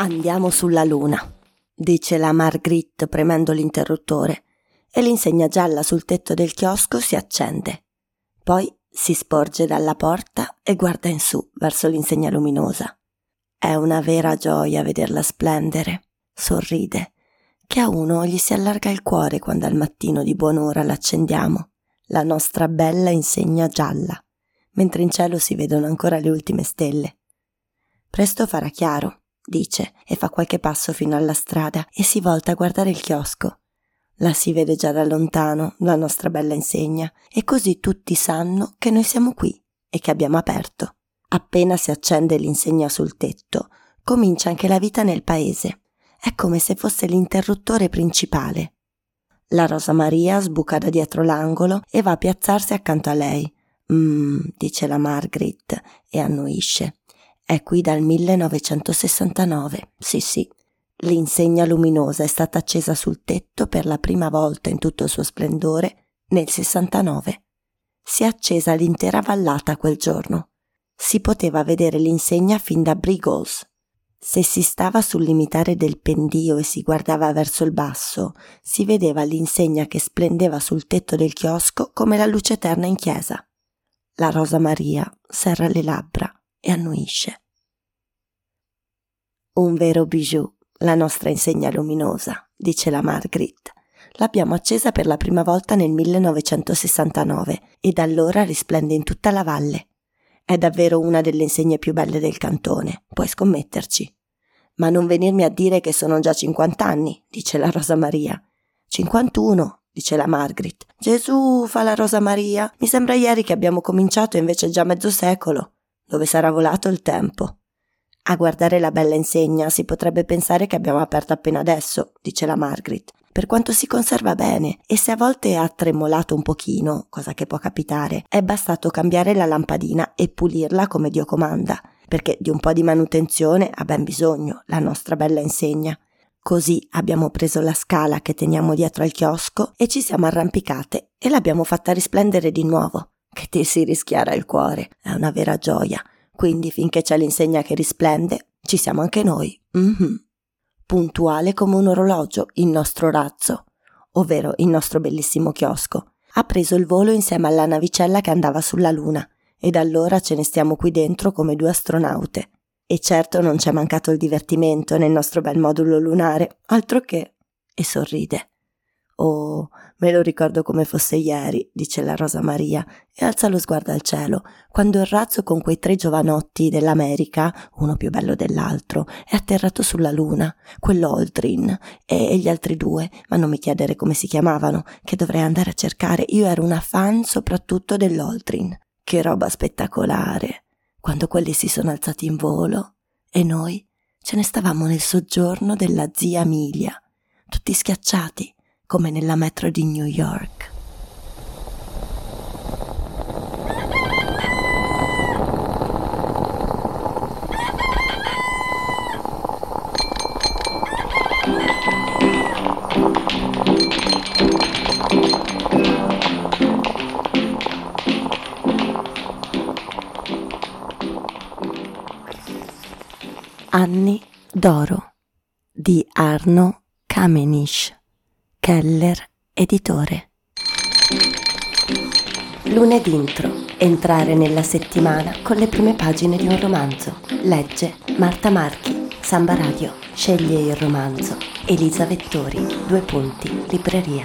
Andiamo sulla luna, dice la Margrit premendo l'interruttore, e l'insegna gialla sul tetto del chiosco si accende. Poi si sporge dalla porta e guarda in su verso l'insegna luminosa. È una vera gioia vederla splendere. Sorride, che a uno gli si allarga il cuore quando al mattino di buon'ora l'accendiamo, la nostra bella insegna gialla, mentre in cielo si vedono ancora le ultime stelle. Presto farà chiaro dice, e fa qualche passo fino alla strada e si volta a guardare il chiosco. La si vede già da lontano, la nostra bella insegna, e così tutti sanno che noi siamo qui e che abbiamo aperto. Appena si accende l'insegna sul tetto, comincia anche la vita nel paese. È come se fosse l'interruttore principale. La Rosa Maria sbuca da dietro l'angolo e va a piazzarsi accanto a lei. Mmm, dice la Margaret e annuisce. È qui dal 1969, sì sì. L'insegna luminosa è stata accesa sul tetto per la prima volta in tutto il suo splendore nel 69. Si è accesa l'intera vallata quel giorno. Si poteva vedere l'insegna fin da Brigols. Se si stava sul limitare del pendio e si guardava verso il basso, si vedeva l'insegna che splendeva sul tetto del chiosco come la luce eterna in chiesa. La Rosa Maria serra le labbra e annuisce. Un vero bijou, la nostra insegna luminosa, dice la Margaret. L'abbiamo accesa per la prima volta nel 1969 e da allora risplende in tutta la valle. È davvero una delle insegne più belle del cantone, puoi scommetterci. Ma non venirmi a dire che sono già 50 anni, dice la Rosa Maria. 51, dice la Margaret. Gesù, fa la Rosa Maria. Mi sembra ieri che abbiamo cominciato invece già mezzo secolo. Dove sarà volato il tempo? A guardare la bella insegna si potrebbe pensare che abbiamo aperto appena adesso, dice la Margaret, per quanto si conserva bene e se a volte ha tremolato un pochino, cosa che può capitare, è bastato cambiare la lampadina e pulirla come Dio comanda, perché di un po' di manutenzione ha ben bisogno la nostra bella insegna. Così abbiamo preso la scala che teniamo dietro al chiosco e ci siamo arrampicate e l'abbiamo fatta risplendere di nuovo che ti si rischiara il cuore. È una vera gioia. Quindi finché c'è l'insegna che risplende, ci siamo anche noi. Mm-hmm. Puntuale come un orologio il nostro razzo, ovvero il nostro bellissimo chiosco. Ha preso il volo insieme alla navicella che andava sulla Luna e da allora ce ne stiamo qui dentro come due astronaute. E certo non c'è mancato il divertimento nel nostro bel modulo lunare, altro che. E sorride. Oh, me lo ricordo come fosse ieri, dice la Rosa Maria, e alza lo sguardo al cielo, quando il razzo con quei tre giovanotti dell'America, uno più bello dell'altro, è atterrato sulla luna, quell'Oldrin, e, gli altri due, ma non mi chiedere come si chiamavano, che dovrei andare a cercare, io ero una fan soprattutto dell'Oldrin. Che roba spettacolare! Quando quelli si sono alzati in volo, e noi ce ne stavamo nel soggiorno della zia Emilia, tutti schiacciati, come nella metro di New York. Anni d'oro di Arno Kamenisch Keller, editore. Lunedì intro. Entrare nella settimana con le prime pagine di un romanzo. Legge Marta Marchi, Samba Radio. Sceglie il romanzo. Elisa Vettori, due punti, libreria.